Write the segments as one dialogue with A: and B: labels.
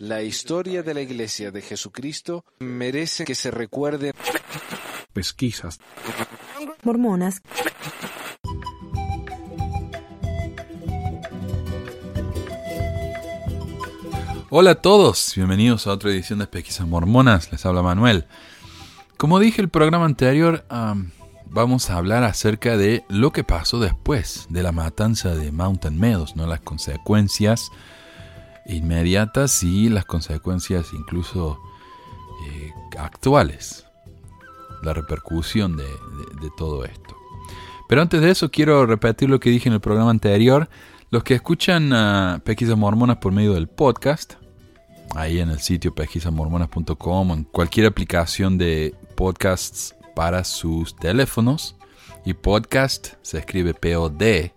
A: La historia de la Iglesia de Jesucristo merece que se recuerde.
B: Pesquisas.
C: Mormonas.
B: Hola a todos, bienvenidos a otra edición de Pesquisas Mormonas, les habla Manuel. Como dije el programa anterior, vamos a hablar acerca de lo que pasó después de la matanza de Mountain Meadows, ¿no? las consecuencias inmediatas y las consecuencias incluso eh, actuales, la repercusión de, todo esto. Pero antes de eso quiero repetir lo que dije en el programa anterior. Los que escuchan uh, Pesquisas Mormonas por medio del podcast, ahí en el sitio pesquisamormonas.com, en cualquier aplicación de podcasts para sus teléfonos, y podcast se escribe P-O-D-C-A-S-T,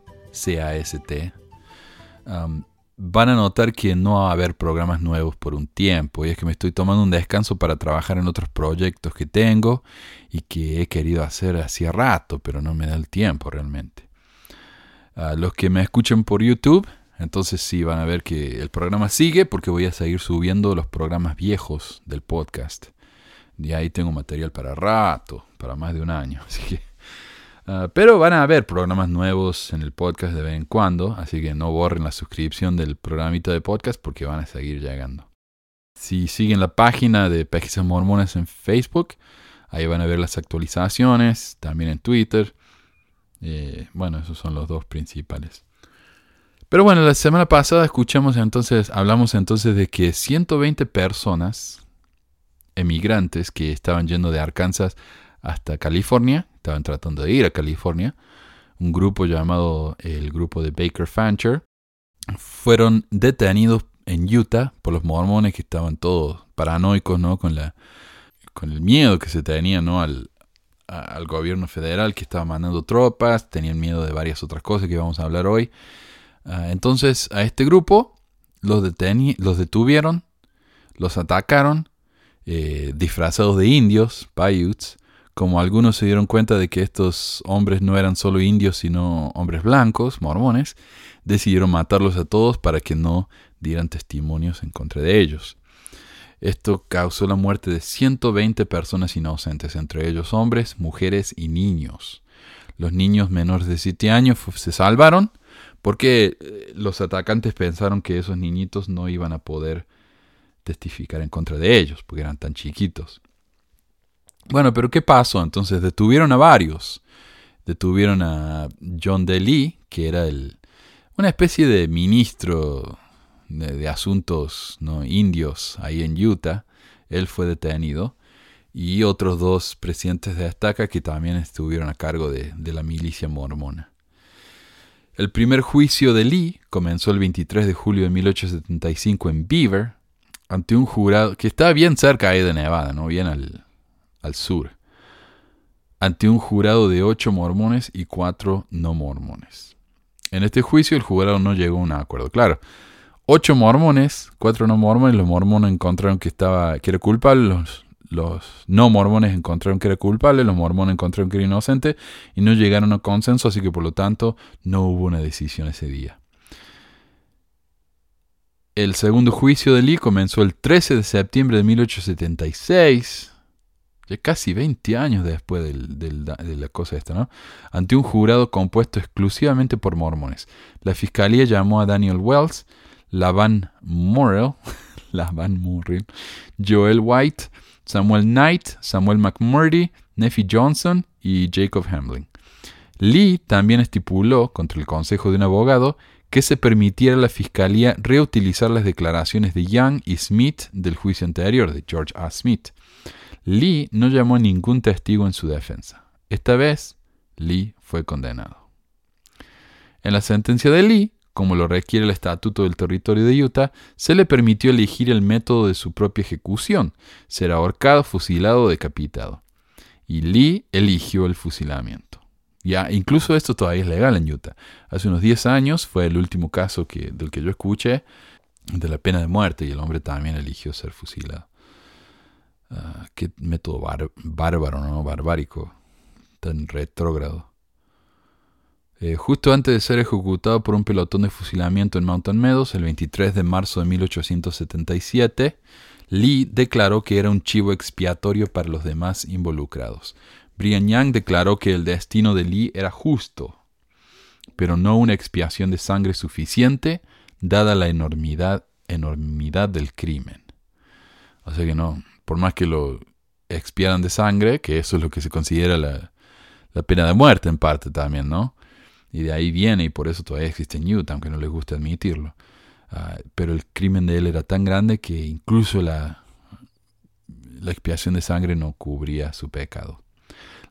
B: van a notar que no va a haber programas nuevos por un tiempo. Y es que me estoy tomando un descanso para trabajar en otros proyectos que tengo y que he querido hacer hacía rato, pero no me da el tiempo realmente. A los que me escuchen por YouTube, entonces sí van a ver que el programa sigue porque voy a seguir subiendo los programas viejos del podcast. Y ahí tengo material para rato, para más de un año. Así que Ah, pero van a haber programas nuevos en el podcast de vez en cuando, así que no borren la suscripción del programita de podcast porque van a seguir llegando. Si siguen la página de Pesquisas Mormones en Facebook, ahí van a ver las actualizaciones, también en Twitter. Eh, bueno, esos son los dos principales. Pero bueno, la semana pasada escuchamos entonces, hablamos entonces de que 120 personas, emigrantes que estaban yendo de Arkansas hasta California, estaban tratando de ir a California, un grupo llamado el grupo de Baker Fancher, fueron detenidos en Utah por los mormones que estaban todos paranoicos, ¿no? Con la con el miedo que se tenía, ¿no? Al, al gobierno federal que estaba mandando tropas, tenían miedo de varias otras cosas que vamos a hablar hoy. Ah, entonces a este grupo los, los detuvieron, los atacaron, eh, disfrazados de indios, Paiutes, como algunos se dieron cuenta de que estos hombres no eran solo indios, sino hombres blancos, mormones, decidieron matarlos a todos para que no dieran testimonios en contra de ellos. Esto causó la muerte de 120 personas inocentes, entre ellos hombres, mujeres y niños. Los niños menores de 7 años se salvaron porque eh, los atacantes pensaron que esos niñitos no iban a poder testificar en contra de ellos, porque eran tan chiquitos. Bueno, pero ¿qué pasó? Entonces detuvieron a varios. Detuvieron a John DeLee, que era el, una especie de ministro de, asuntos ¿no? indios ahí en Utah. Él fue detenido. Y otros dos presidentes de estaca que también estuvieron a cargo de, la milicia mormona. El primer juicio de Lee comenzó el 23 de julio de 1875 en Beaver, ante un jurado que estaba bien cerca ahí de Nevada, ¿no? Bien al, al sur, ante un jurado de ocho mormones y cuatro no mormones. En este juicio el jurado no llegó a un acuerdo. Claro, ocho mormones, cuatro no mormones, los mormones encontraron que, estaba, era culpable, los, los no mormones encontraron que era culpable, los mormones encontraron que era inocente y no llegaron a consenso, así que por lo tanto no hubo una decisión ese día. El segundo juicio de Lee comenzó el 13 de septiembre de 1876 casi 20 años después de la cosa esta. Ante un jurado compuesto exclusivamente por mormones. La fiscalía llamó a Daniel Wells, Lavan Morrell, Lavan Morrell, Joel White, Samuel Knight, Samuel McMurdy, Neffy Johnson y Jacob Hamlin. Lee también estipuló, contra el consejo de un abogado, que se permitiera a la fiscalía reutilizar las declaraciones de Young y Smith del juicio anterior, de George A. Smith. Lee no llamó ningún testigo en su defensa. Esta vez, Lee fue condenado. En la sentencia de Lee, como lo requiere el Estatuto del Territorio de Utah, se le permitió elegir el método de su propia ejecución, ser ahorcado, fusilado o decapitado. Y Lee eligió el fusilamiento. Ya, incluso esto todavía es legal en Utah. Hace unos 10 años fue el último caso que, del que yo escuché de la pena de muerte y el hombre también eligió ser fusilado. Ah, qué método bárbaro, ¿no? Barbárico, tan retrógrado. Eh, justo antes de ser ejecutado por un pelotón de fusilamiento en Mountain Meadows, el 23 de marzo de 1877, Lee declaró que era un chivo expiatorio para los demás involucrados. Brigham Young declaró que el destino de Lee era justo, pero no una expiación de sangre suficiente, dada la enormidad del crimen. O sea que no, por más que lo expiaran de sangre, que eso es lo que se considera la, pena de muerte en parte también, ¿no? Y de ahí viene y por eso todavía existe Newt, aunque no les guste admitirlo. Ah, pero el crimen de él era tan grande que incluso la, expiación de sangre no cubría su pecado.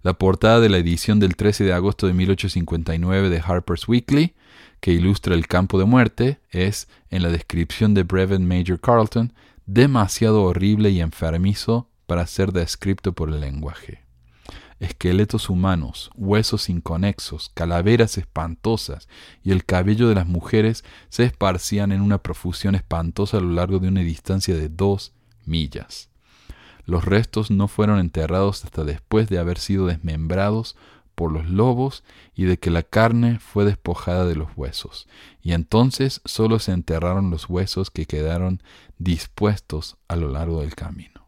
B: La portada de la edición del 13 de agosto de 1859 de Harper's Weekly, que ilustra el campo de muerte, es, en la descripción de Brevet Major Carlton, demasiado horrible y enfermizo para ser descrito por el lenguaje. Esqueletos humanos, huesos inconexos, calaveras espantosas y el cabello de las mujeres se esparcían en una profusión espantosa a lo largo de una distancia de dos millas. Los restos no fueron enterrados hasta después de haber sido desmembrados por los lobos y de que la carne fue despojada de los huesos, y entonces sólo se enterraron los huesos que quedaron dispuestos a lo largo del camino.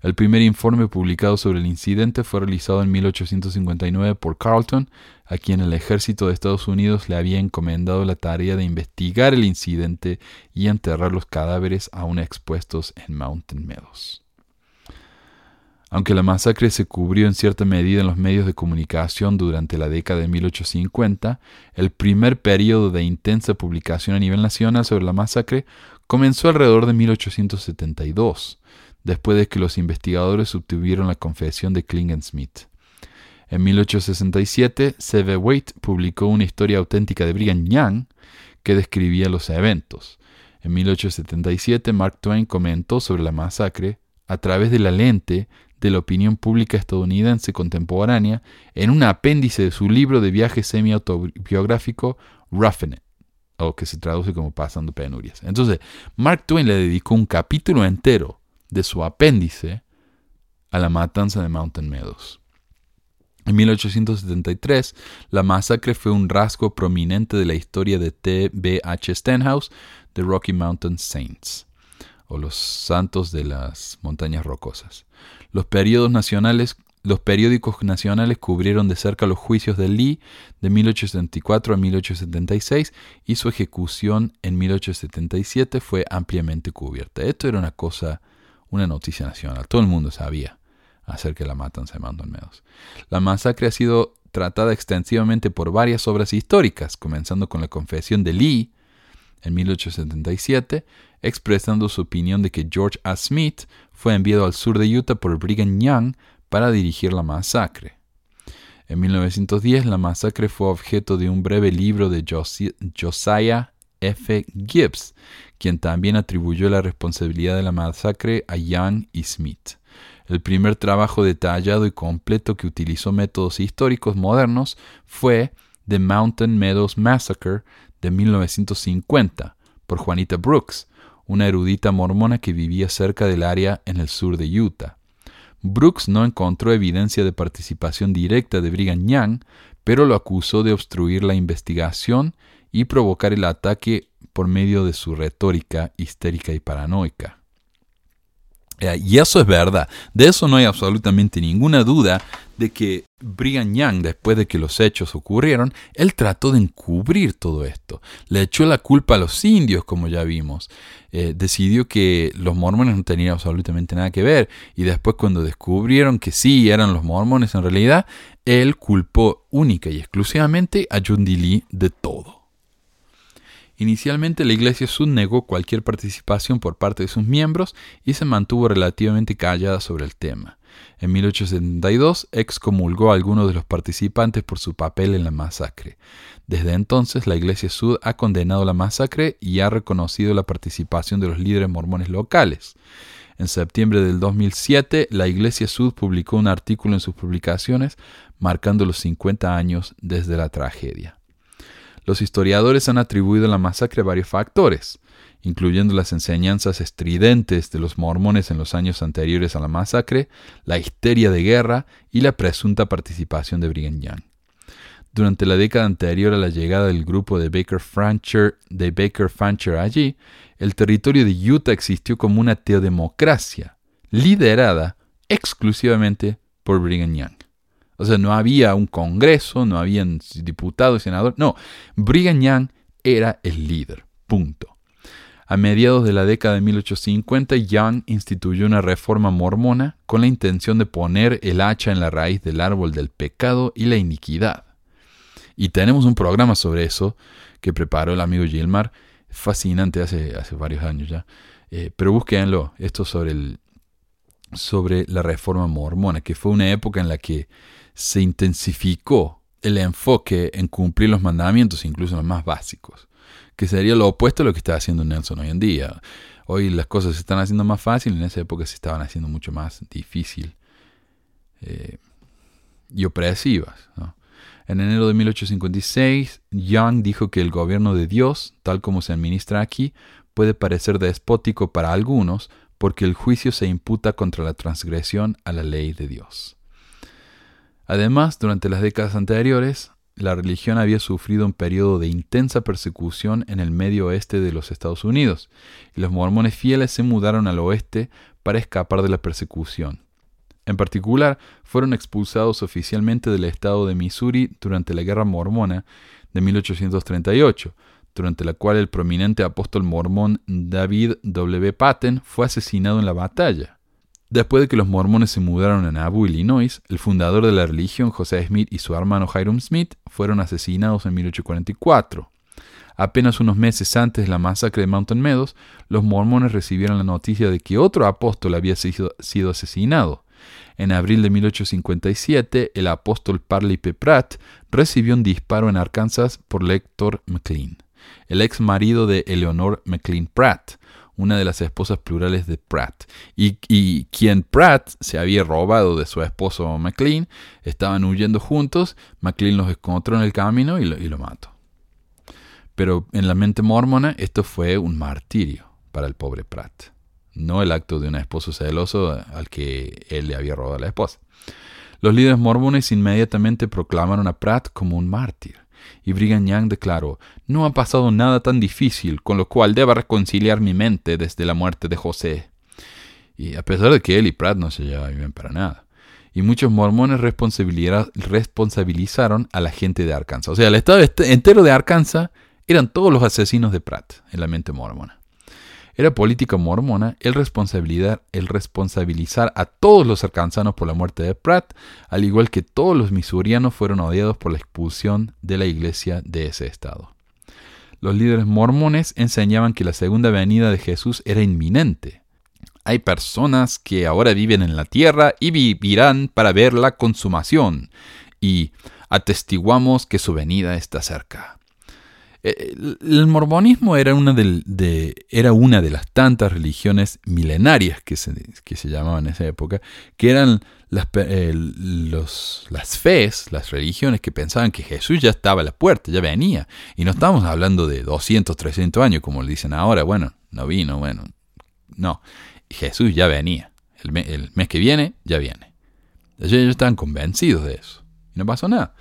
B: El primer informe publicado sobre el incidente fue realizado en 1859 por Carlton, a quien el ejército de Estados Unidos le había encomendado la tarea de investigar el incidente y enterrar los cadáveres aún expuestos en Mountain Meadows. Aunque la masacre se cubrió en cierta medida en los medios de comunicación durante la década de 1850, el primer periodo de intensa publicación a nivel nacional sobre la masacre comenzó alrededor de 1872 después de que los investigadores obtuvieron la confesión de Smith. En 1867, C.B. Waite publicó una historia auténtica de Brigham Young que describía los eventos. En 1877, Mark Twain comentó sobre la masacre a través de la lente de la opinión pública estadounidense contemporánea en un apéndice de su libro de viaje semi-autobiográfico Roughing It, o que se traduce como Pasando Penurias. Entonces, Mark Twain le dedicó un capítulo entero de su apéndice a la matanza de Mountain Meadows. En 1873, la masacre fue un rasgo prominente de la historia de T. B. H. Stenhouse, de Rocky Mountain Saints, o los santos de las montañas rocosas. Los, nacionales, los periódicos nacionales cubrieron de cerca los juicios de Lee de 1874 a 1876 y su ejecución en 1877 fue ampliamente cubierta. Esto era una cosa una noticia nacional. Todo el mundo sabía acerca de la matanza de Mountain Meadows. La masacre ha sido tratada extensivamente por varias obras históricas, comenzando con la confesión de Lee en 1877, expresando su opinión de que George A. Smith fue enviado al sur de Utah por Brigham Young para dirigir la masacre. En 1910, la masacre fue objeto de un breve libro de Josiah F. Gibbs, quien también atribuyó la responsabilidad de la masacre a Young y Smith. El primer trabajo detallado y completo que utilizó métodos históricos modernos fue The Mountain Meadows Massacre de 1950 por Juanita Brooks, una erudita mormona que vivía cerca del área en el sur de Utah. Brooks no encontró evidencia de participación directa de Brigham Young, pero lo acusó de obstruir la investigación y provocar el ataque por medio de su retórica histérica y paranoica. Eh, y eso es verdad, de eso no hay absolutamente ninguna duda de que Brigham Young, después de que los hechos ocurrieron, él trató de encubrir todo esto. Le echó la culpa a los indios, como ya vimos. Eh, decidió que los mormones no tenían absolutamente nada que ver. Y después cuando descubrieron que sí eran los mormones en realidad, él culpó única y exclusivamente a John. Lee de todo. Inicialmente la Iglesia Sud negó cualquier participación por parte de sus miembros y se mantuvo relativamente callada sobre el tema. En 1872 excomulgó a algunos de los participantes por su papel en la masacre. Desde entonces la Iglesia Sud ha condenado la masacre y ha reconocido la participación de los líderes mormones locales. En septiembre del 2007, la Iglesia Sud publicó un artículo en sus publicaciones marcando los 50 años desde la tragedia. Los historiadores han atribuido la masacre a varios factores, incluyendo las enseñanzas estridentes de los mormones en los años anteriores a la masacre, la histeria de guerra y la presunta participación de Brigham Young. Durante la década anterior a la llegada del grupo de Baker Fancher, de Baker Fancher allí, el territorio de Utah existió como una teodemocracia, liderada exclusivamente por Brigham Young. O sea, no había un congreso, no habían diputados, senadores, no, Brigham Young era el líder, punto. A mediados de la década de 1850, Young instituyó una reforma mormona con la intención de poner el hacha en la raíz del árbol del pecado y la iniquidad. Y tenemos un programa sobre eso que preparó el amigo Gilmar, fascinante hace, hace varios años ya. Eh, pero búsquenlo, esto sobre, el, sobre la reforma mormona, que fue una época en la que se intensificó el enfoque en cumplir los mandamientos, incluso los más básicos que sería lo opuesto a lo que está haciendo Nelson hoy en día. Hoy las cosas se están haciendo más fácil, en esa época se estaban haciendo mucho más difícil eh, y opresivas. En enero de 1856, Young dijo que el gobierno de Dios, tal como se administra aquí, puede parecer despótico para algunos porque el juicio se imputa contra la transgresión a la ley de Dios. Además, durante las décadas anteriores, la religión había sufrido un periodo de intensa persecución en el medio oeste de los Estados Unidos, y los mormones fieles se mudaron al oeste para escapar de la persecución. En particular, fueron expulsados oficialmente del estado de Missouri durante la Guerra Mormona de 1838, durante la cual el prominente apóstol mormón David W. Patten fue asesinado en la batalla. Después de que los mormones se mudaron a Nauvoo, Illinois, el fundador de la religión, José Smith, y su hermano Hiram Smith fueron asesinados en 1844. Apenas unos meses antes de la masacre de Mountain Meadows, los mormones recibieron la noticia de que otro apóstol había sido, asesinado. En abril de 1857, el apóstol Parley P. Pratt recibió un disparo en Arkansas por Lector McLean, el ex marido de Eleanor McLean Pratt, una de las esposas plurales de Pratt. Y, quien Pratt se había robado de su esposo McLean, estaban huyendo juntos, McLean los encontró en el camino y lo, y lo mató. Pero en la mente mormona esto fue un martirio para el pobre Pratt, no el acto de un esposo celoso al que él le había robado a la esposa. Los líderes mormones inmediatamente proclamaron a Pratt como un mártir y Brigham Young declaró, no ha pasado nada tan difícil con lo cual deba reconciliar mi mente desde la muerte de José. Y a pesar de que él y Pratt no se llevaban bien para nada. Y muchos mormones responsabilizaron a la gente de Arkansas. O sea, el estado entero de Arkansas eran todos los asesinos de Pratt en la mente mormona. Era política mormona el, el responsabilizar a todos los arkansanos por la muerte de Pratt, al igual que todos los misurianos fueron odiados por la expulsión de la iglesia de ese estado. Los líderes mormones enseñaban que la segunda venida de Jesús era inminente. Hay personas que ahora viven en la tierra y vivirán para ver la consumación, y atestiguamos que su venida está cerca. Eh, el mormonismo era una de, era una de las tantas religiones milenarias que se, que se llamaban en esa época, que eran las, los, las fees, las religiones que pensaban que Jesús ya estaba a la puerta, ya venía. Y no estamos hablando de 200, 300 años como le dicen ahora, bueno, no vino, bueno, no. Jesús ya venía. El, el mes que viene, ya viene. Ellos estaban convencidos de eso. Y no pasó nada.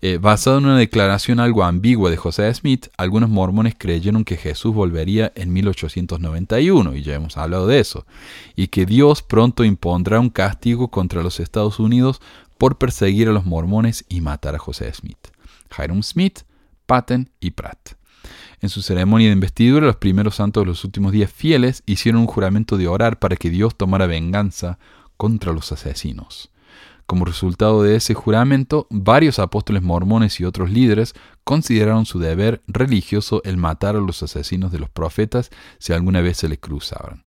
B: Eh, basado en una declaración algo ambigua de José Smith, algunos mormones creyeron que Jesús volvería en 1891, y ya hemos hablado de eso, y que Dios pronto impondrá un castigo contra los Estados Unidos por perseguir a los mormones y matar a José Smith. Hiram Smith, Patton y Pratt. En su ceremonia de investidura, los primeros santos de los últimos días fieles hicieron un juramento de orar para que Dios tomara venganza contra los asesinos. Como resultado de ese juramento, varios apóstoles mormones y otros líderes consideraron su deber religioso el matar a los asesinos de los profetas si alguna vez se les cruzaban.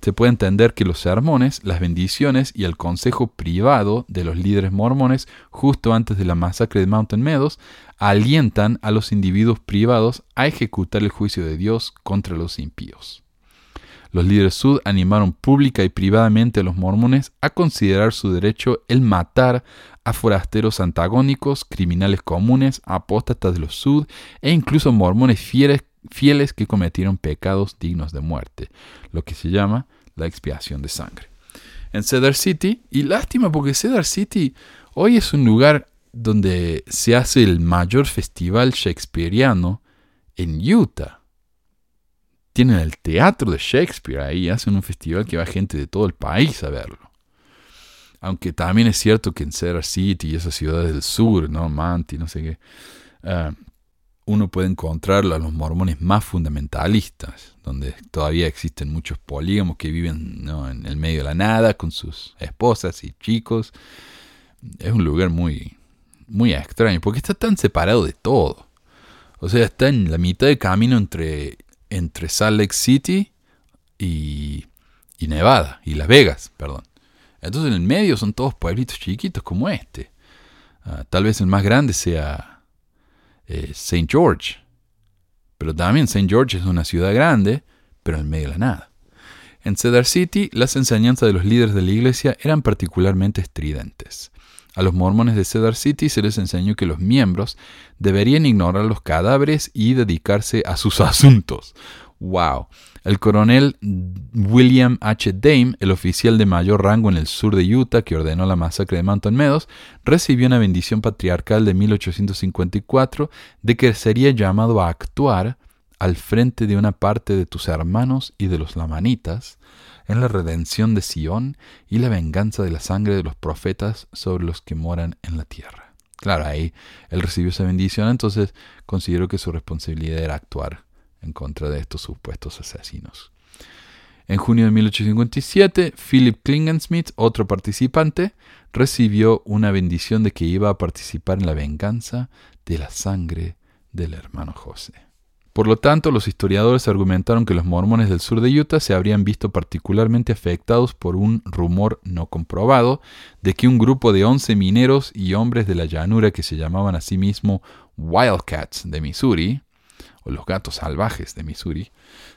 B: Se puede entender que los sermones, las bendiciones y el consejo privado de los líderes mormones justo antes de la masacre de Mountain Meadows alientan a los individuos privados a ejecutar el juicio de Dios contra los impíos. Los líderes sud animaron pública y privadamente a los mormones a considerar su derecho el matar a forasteros antagónicos, criminales comunes, apóstatas de los sud e incluso mormones fieles, fieles que cometieron pecados dignos de muerte, lo que se llama la expiación de sangre. En Cedar City, y lástima porque Cedar City hoy es un lugar donde se hace el mayor festival shakespeariano en Utah. Tienen el teatro de Shakespeare ahí, hacen un festival que va gente de todo el país a verlo. Aunque también es cierto que en Cedar City y esas ciudades del sur, ¿no? Manti, no sé qué, ah, uno puede encontrar a los mormones más fundamentalistas, donde todavía existen muchos polígamos que viven en el medio de la nada con sus esposas y chicos. Es un lugar muy, muy extraño, porque está tan separado de todo. O sea, está en la mitad de camino entre, entre Salt Lake City y, Nevada, y Las Vegas, perdón. Entonces en el medio son todos pueblitos chiquitos como este. Ah, tal vez el más grande sea eh, St. George. Pero también St. George es una ciudad grande, pero en medio de la nada. En Cedar City, las enseñanzas de los líderes de la iglesia eran particularmente estridentes. A los mormones de Cedar City se les enseñó que los miembros deberían ignorar los cadáveres y dedicarse a sus asuntos. ¡Wow! El coronel William H. Dame, el oficial de mayor rango en el sur de Utah que ordenó la masacre de Mountain Meadows, recibió una bendición patriarcal de 1854 de que sería llamado a actuar al frente de una parte de tus hermanos y de los lamanitas en la redención de Sión y la venganza de la sangre de los profetas sobre los que moran en la tierra. Claro, ahí él recibió esa bendición, entonces consideró que su responsabilidad era actuar en contra de estos supuestos asesinos. En junio de 1857, Philip Klingensmith, otro participante, recibió una bendición de que iba a participar en la venganza de la sangre del hermano José. Por lo tanto, los historiadores argumentaron que los mormones del sur de Utah se habrían visto particularmente afectados por un rumor no comprobado de que un grupo de 11 mineros y hombres de la llanura que se llamaban a sí mismo Wildcats de Missouri o los gatos salvajes de Missouri,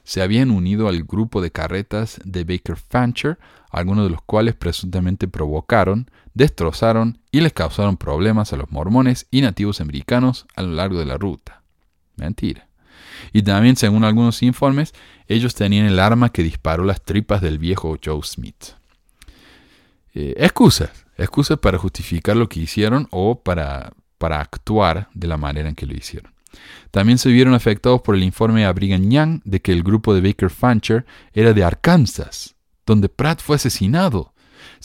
B: se habían unido al grupo de carretas de Baker Fancher, algunos de los cuales presuntamente provocaron, destrozaron y les causaron problemas a los mormones y nativos americanos a lo largo de la ruta. Mentira. Y también, según algunos informes, ellos tenían el arma que disparó las tripas del viejo Joe Smith. Eh, excusas, excusas para justificar lo que hicieron o para, para actuar de la manera en que lo hicieron. También se vieron afectados por el informe a Brigham Young de que el grupo de Baker Fancher era de Arkansas, donde Pratt fue asesinado.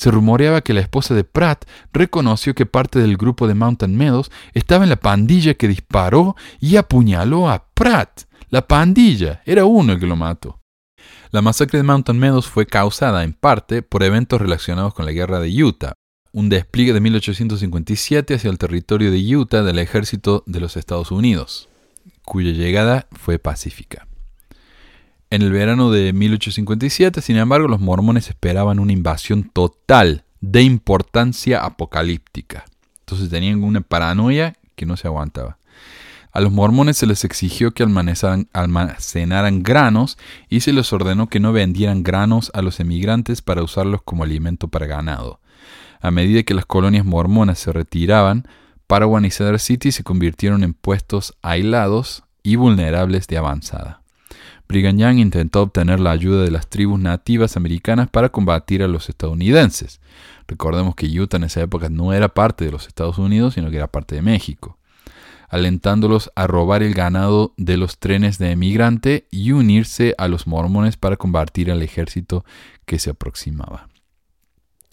B: Se rumoreaba que la esposa de Pratt reconoció que parte del grupo de Mountain Meadows estaba en la pandilla que disparó y apuñaló a Pratt. La pandilla era uno el que lo mató. La masacre de Mountain Meadows fue causada en parte por eventos relacionados con la guerra de Utah, un despliegue de 1857 hacia el territorio de Utah del ejército de los Estados Unidos, cuya llegada fue pacífica. En el verano de 1857, sin embargo, los mormones esperaban una invasión total de importancia apocalíptica. Entonces tenían una paranoia que no se aguantaba. A los mormones se les exigió que almacenaran, granos y se les ordenó que no vendieran granos a los emigrantes para usarlos como alimento para ganado. A medida que las colonias mormonas se retiraban, Parawan y Cedar City se convirtieron en puestos aislados y vulnerables de avanzada. Brigham intentó obtener la ayuda de las tribus nativas americanas para combatir a los estadounidenses. Recordemos que Utah en esa época no era parte de los Estados Unidos, sino que era parte de México, alentándolos a robar el ganado de los trenes de emigrante y unirse a los mormones para combatir al ejército que se aproximaba.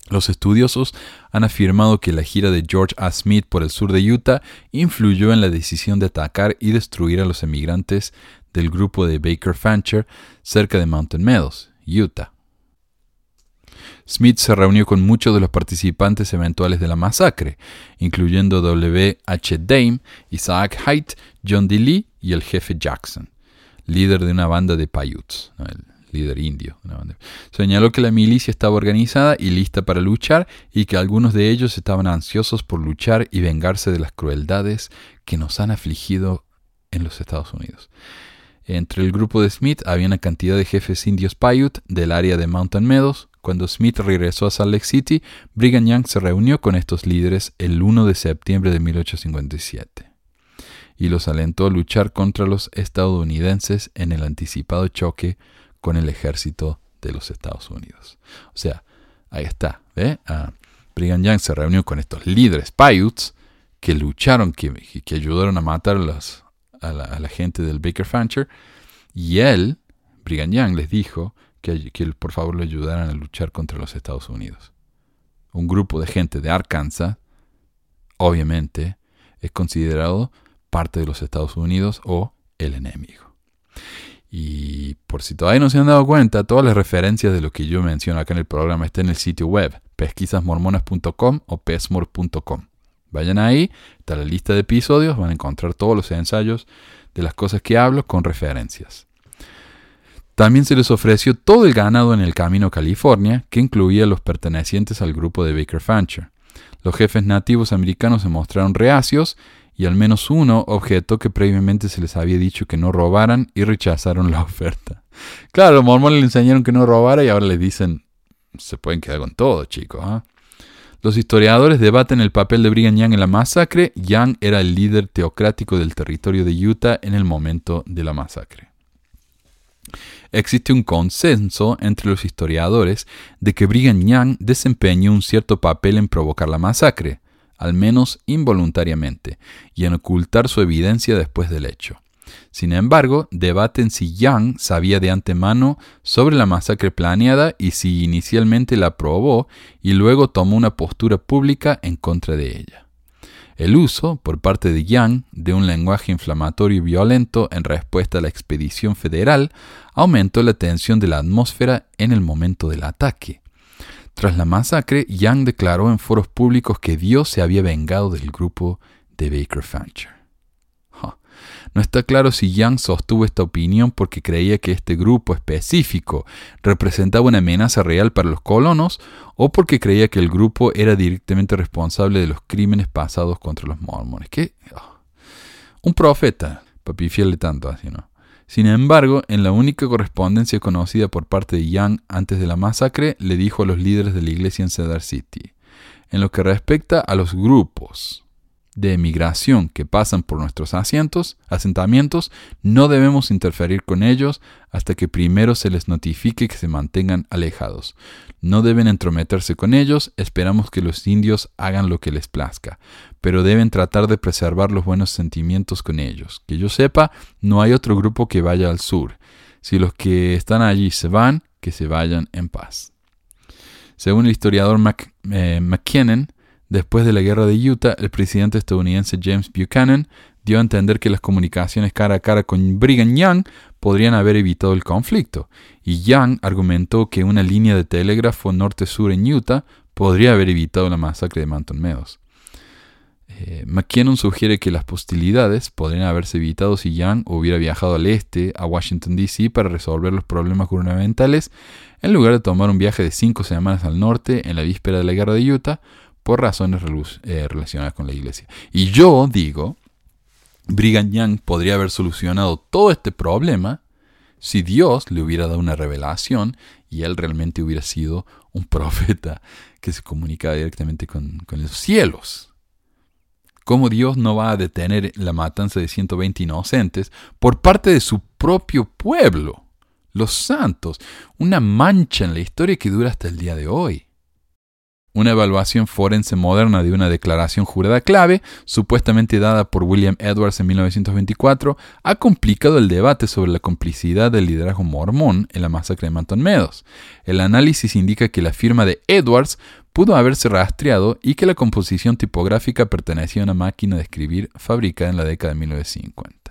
B: Los estudiosos han afirmado que la gira de George A. Smith por el sur de Utah influyó en la decisión de atacar y destruir a los emigrantes del grupo de Baker Fancher cerca de Mountain Meadows, Utah. Smith se reunió con muchos de los participantes eventuales de la masacre, incluyendo W. H. Dame, Isaac Haidt, John D. Lee y el jefe Jackson, líder de una banda de Paiutes, líder indio. Señaló que la milicia estaba organizada y lista para luchar y que algunos de ellos estaban ansiosos por luchar y vengarse de las crueldades que nos han afligido en los Estados Unidos. Entre el grupo de Smith había una cantidad de jefes indios Paiute del área de Mountain Meadows. Cuando Smith regresó a Salt Lake City, Brigham Young se reunió con estos líderes el 1 de septiembre de 1857 y los alentó a luchar contra los estadounidenses en el anticipado choque con el ejército de los Estados Unidos. O sea, ahí está. ¿ve? Brigham Young se reunió con estos líderes Paiutes que lucharon, que, que ayudaron a matar a, las, a, la, gente del Baker Fancher, y él, Brigham Young, les dijo que, que por favor le ayudaran a luchar contra los Estados Unidos. Un grupo de gente de Arkansas, obviamente, es considerado parte de los Estados Unidos o el enemigo. Y por si todavía no se han dado cuenta, todas las referencias de lo que yo menciono acá en el programa están en el sitio web pesquisasmormonas.com o pesmor.com. Vayan ahí, está la lista de episodios, van a encontrar todos los ensayos de las cosas que hablo con referencias. También se les ofreció todo el ganado en el camino a California, que incluía los pertenecientes al grupo de Baker Fancher. Los jefes nativos americanos se mostraron reacios y al menos uno objetó que previamente se les había dicho que no robaran y rechazaron la oferta. Claro, los mormones le enseñaron que no robara y ahora les dicen, se pueden quedar con todo, chicos. ¿ah? Los historiadores debaten el papel de Brigham Young en la masacre. Young era el líder teocrático del territorio de Utah en el momento de la masacre. Existe un consenso entre los historiadores de que Brigham Young desempeñó un cierto papel en provocar la masacre, al menos involuntariamente, y en ocultar su evidencia después del hecho. Sin embargo, debaten si Young sabía de antemano sobre la masacre planeada y si inicialmente la aprobó y luego tomó una postura pública en contra de ella. El uso, por parte de Young, de un lenguaje inflamatorio y violento en respuesta a la expedición federal aumentó la tensión de la atmósfera en el momento del ataque. Tras la masacre, Young declaró en foros públicos que Dios se había vengado del grupo de Baker Fancher. No está claro si Young sostuvo esta opinión porque creía que este grupo específico representaba una amenaza real para los colonos o porque creía que el grupo era directamente responsable de los crímenes pasados contra los mormones. ¿Qué? Oh. Un profeta, papi fiel tanto así, ¿no? Sin embargo, en la única correspondencia conocida por parte de Young antes de la masacre, le dijo a los líderes de la iglesia en Cedar City, en lo que respecta a los grupos de emigración que pasan por nuestros asientos, asentamientos, no debemos interferir con ellos hasta que primero se les notifique que se mantengan alejados. No deben entrometerse con ellos, esperamos que los indios hagan lo que les plazca, pero deben tratar de preservar los buenos sentimientos con ellos. Que yo sepa, no hay otro grupo que vaya al sur. Si los que están allí se van, que se vayan en paz. Según el historiador eh, McKinnon, Después de la guerra de Utah, el presidente estadounidense James Buchanan dio a entender que las comunicaciones cara a cara con Brigham Young podrían haber evitado el conflicto, y Young argumentó que una línea de telégrafo norte-sur en Utah podría haber evitado la masacre de Manton Meadows. Eh, McKinnon sugiere que las hostilidades podrían haberse evitado si Young hubiera viajado al este, a Washington, D.C., para resolver los problemas gubernamentales, en lugar de tomar un viaje de cinco semanas al norte en la víspera de la guerra de Utah, por razones eh, relacionadas con la iglesia. Y yo digo, Brigham Young podría haber solucionado todo este problema si Dios le hubiera dado una revelación y él realmente hubiera sido un profeta que se comunicaba directamente con, con los cielos. ¿Cómo Dios no va a detener la matanza de 120 inocentes por parte de su propio pueblo? Los santos, una mancha en la historia que dura hasta el día de hoy. Una evaluación forense moderna de una declaración jurada clave, supuestamente dada por William Edwards en 1924, ha complicado el debate sobre la complicidad del liderazgo mormón en la masacre de Manton Meadows. El análisis indica que la firma de Edwards pudo haberse rastreado y que la composición tipográfica pertenecía a una máquina de escribir fabricada en la década de 1950.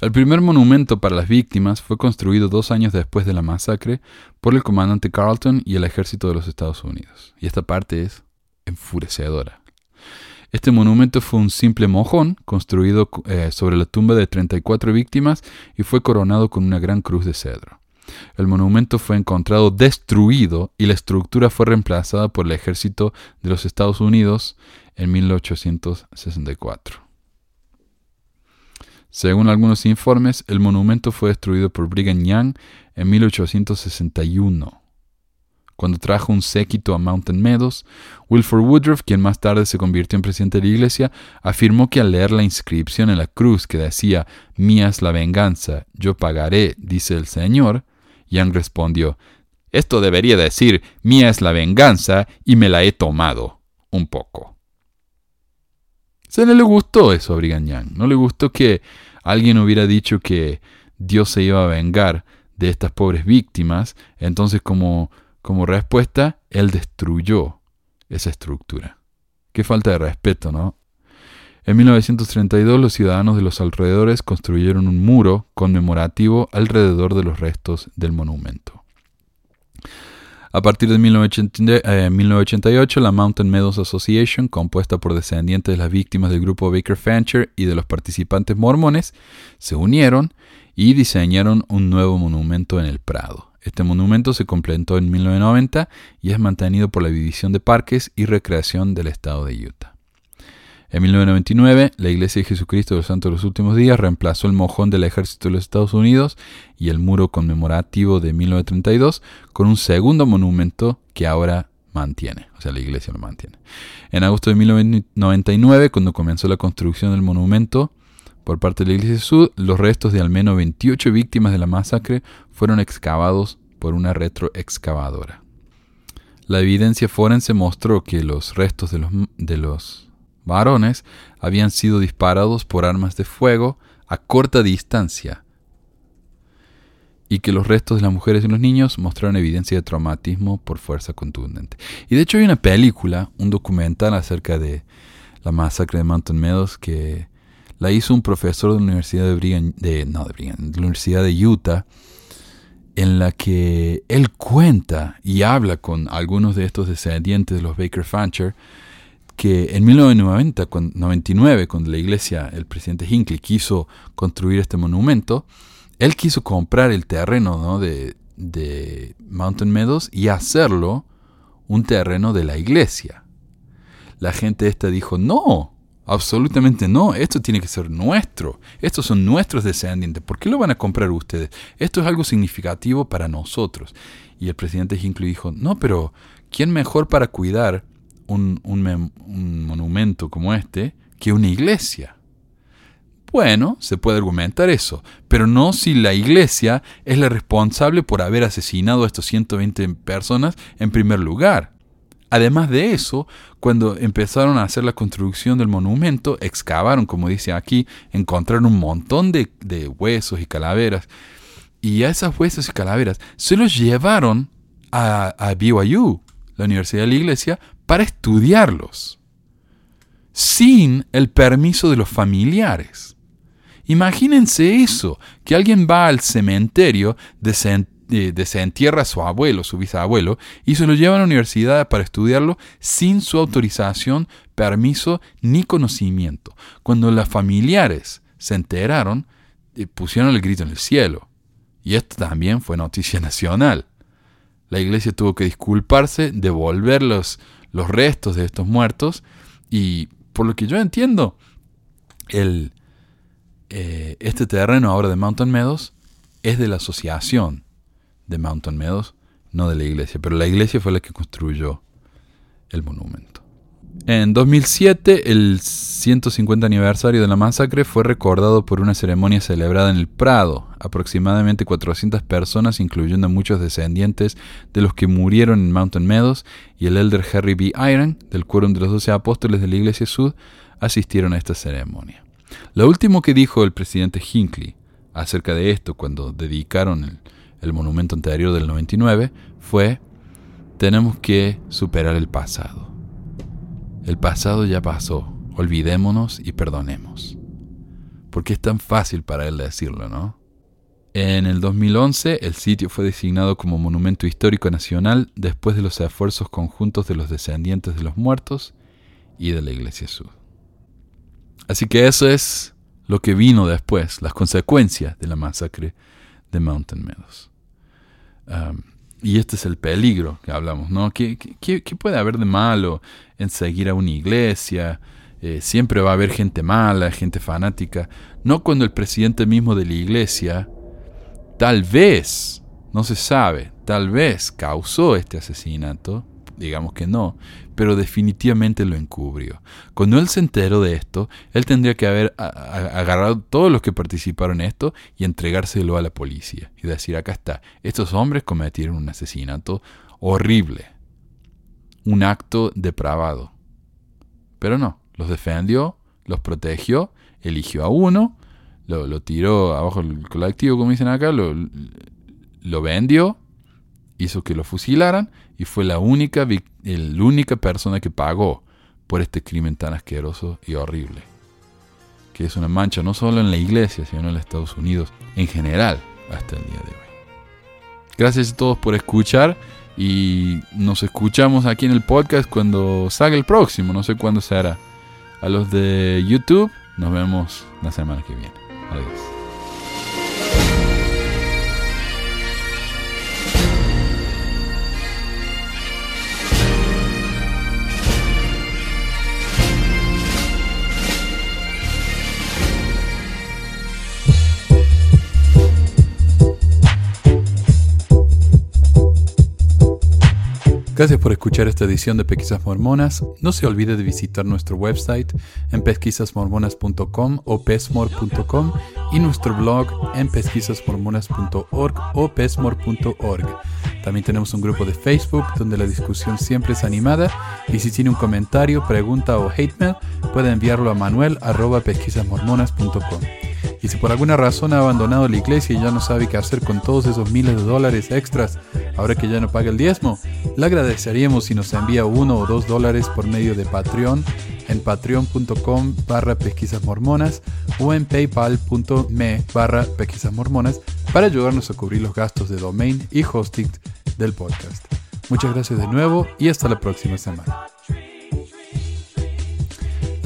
B: El primer monumento para las víctimas fue construido dos años después de la masacre por el comandante Carlton y el ejército de los Estados Unidos. Y esta parte es enfurecedora. Este monumento fue un simple mojón construido eh, sobre la tumba de 34 víctimas y fue coronado con una gran cruz de cedro. El monumento fue encontrado destruido y la estructura fue reemplazada por el ejército de los Estados Unidos en 1864. Según algunos informes, el monumento fue destruido por Brigham Young en 1861. Cuando trajo un séquito a Mountain Meadows, Wilford Woodruff, quien más tarde se convirtió en presidente de la iglesia, afirmó que al leer la inscripción en la cruz que decía Mía es la venganza, yo pagaré, dice el Señor, Young respondió, esto debería decir Mía es la venganza y me la he tomado un poco. No le gustó eso a Brigham Young. No le gustó que alguien hubiera dicho que Dios se iba a vengar de estas pobres víctimas. Entonces, como, como respuesta, él destruyó esa estructura. Qué falta de respeto, ¿no? En 1932 los ciudadanos de los alrededores construyeron un muro conmemorativo alrededor de los restos del monumento. A partir de 1988, eh, la Mountain Meadows Association, compuesta por descendientes de las víctimas del grupo Baker Fancher y de los participantes mormones, se unieron y diseñaron un nuevo monumento en el Prado. Este monumento se completó en 1990 y es mantenido por la División de Parques y Recreación del Estado de Utah. En 1999, la Iglesia de Jesucristo de los Santos de los Últimos Días reemplazó el mojón del ejército de los Estados Unidos y el muro conmemorativo de 1932 con un segundo monumento que ahora mantiene, o sea, la iglesia lo mantiene. En agosto de 1999, cuando comenzó la construcción del monumento por parte de la Iglesia Sud, los restos de al menos 28 víctimas de la masacre fueron excavados por una retroexcavadora. La evidencia forense mostró que los restos de los, de los varones habían sido disparados por armas de fuego a corta distancia y que los restos de las mujeres y los niños mostraron evidencia de traumatismo por fuerza contundente. Y de hecho hay una película, un documental acerca de la masacre de Mountain Meadows que la hizo un profesor de la Universidad de, de la Universidad de Utah, en la que él cuenta y habla con algunos de estos descendientes de los Baker Fancher que en 1999, cuando la iglesia, el presidente Hinckley quiso construir este monumento, él quiso comprar el terreno de, de Mountain Meadows y hacerlo un terreno de la iglesia. La gente esta dijo, no, absolutamente no, esto tiene que ser nuestro, estos son nuestros descendientes, ¿por qué lo van a comprar ustedes? Esto es algo significativo para nosotros. Y el presidente Hinckley dijo, no, pero ¿quién mejor para cuidar un, monumento como este que una iglesia. Bueno, se puede argumentar eso, pero no si la iglesia es la responsable por haber asesinado a estos 120 personas en primer lugar. Además de eso, cuando empezaron a hacer la construcción del monumento, excavaron, como dice aquí, encontraron un montón de, huesos y calaveras. Y a esas huesos y calaveras se los llevaron a, a BYU, la Universidad de la Iglesia, para estudiarlos, sin el permiso de los familiares. Imagínense eso, que alguien va al cementerio, eh, desentierra a su abuelo, su bisabuelo, y se lo lleva a la universidad para estudiarlo sin su autorización, permiso ni conocimiento. Cuando los familiares se enteraron, eh, pusieron el grito en el cielo. Y esto también fue noticia nacional. La iglesia tuvo que disculparse, devolver los, los restos de estos muertos y por lo que yo entiendo, el, eh, este terreno ahora de Mountain Meadows es de la asociación de Mountain Meadows, no de la iglesia, pero la iglesia fue la que construyó el monumento. En 2007, el 150 aniversario de la masacre fue recordado por una ceremonia celebrada en el Prado. Aproximadamente 400 personas, incluyendo muchos descendientes de los que murieron en Mountain Meadows, y el elder Harry B. Iron, del Quórum de los Doce Apóstoles de la Iglesia Sud, asistieron a esta ceremonia. Lo último que dijo el presidente Hinckley acerca de esto cuando dedicaron el, el monumento anterior del 99 fue, tenemos que superar el pasado. El pasado ya pasó, olvidémonos y perdonemos. Porque es tan fácil para él decirlo, ¿no? En el 2011 el sitio fue designado como Monumento Histórico Nacional después de los esfuerzos conjuntos de los descendientes de los muertos y de la Iglesia Sud. Así que eso es lo que vino después, las consecuencias de la masacre de Mountain Meadows. Um, y este es el peligro que hablamos, ¿no? ¿Qué, puede haber de malo en seguir a una iglesia? Eh, siempre va a haber gente mala, gente fanática. No cuando el presidente mismo de la iglesia, tal vez, no se sabe, tal vez causó este asesinato digamos que no, pero definitivamente lo encubrió. Cuando él se enteró de esto, él tendría que haber agarrado todos los que participaron en esto y entregárselo a la policía y decir, acá está, estos hombres cometieron un asesinato horrible, un acto depravado. Pero no, los defendió, los protegió, eligió a uno, lo, lo tiró abajo del colectivo, como dicen acá, lo, lo vendió, hizo que lo fusilaran y fue la única, el única persona que pagó por este crimen tan asqueroso y horrible. Que es una mancha no solo en la iglesia, sino en los Estados Unidos en general hasta el día de hoy. Gracias a todos por escuchar y nos escuchamos aquí en el podcast cuando salga el próximo, no sé cuándo se hará. A los de YouTube, nos vemos la semana que viene. Adiós. Gracias por escuchar esta edición de Pesquisas Mormonas. No se olvide de visitar nuestro website en pesquisasmormonas.com o pesmor.com y nuestro blog en pesquisasmormonas.org o pesmor.org. También tenemos un grupo de Facebook donde la discusión siempre es animada y si tiene un comentario, pregunta o hate mail, puede enviarlo a manuel.pesquisasmormonas.com. Y si por alguna razón ha abandonado la iglesia y ya no sabe qué hacer con todos esos miles de dólares extras, ahora que ya no paga el diezmo, le agradeceríamos si nos envía uno o dos dólares por medio de Patreon en patreon.com barra pesquisas mormonas o en paypal.me barra pesquisas mormonas para ayudarnos a cubrir los gastos de domain y hosting del podcast. Muchas gracias de nuevo y hasta la próxima semana.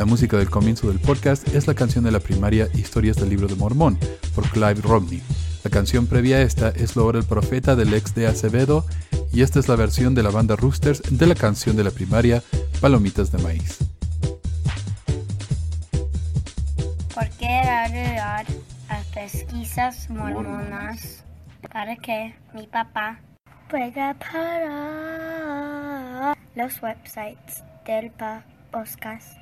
B: La música del comienzo del podcast es la canción de la primaria Historias del Libro de Mormón por Clive Romney. La canción previa a esta es hora el profeta del ex de Acevedo y esta es la versión de la banda Roosters de la canción de la primaria Palomitas de Maíz.
D: ¿Por qué ayudar a pesquisas mormonas? Para que mi papá pueda parar los websites del podcast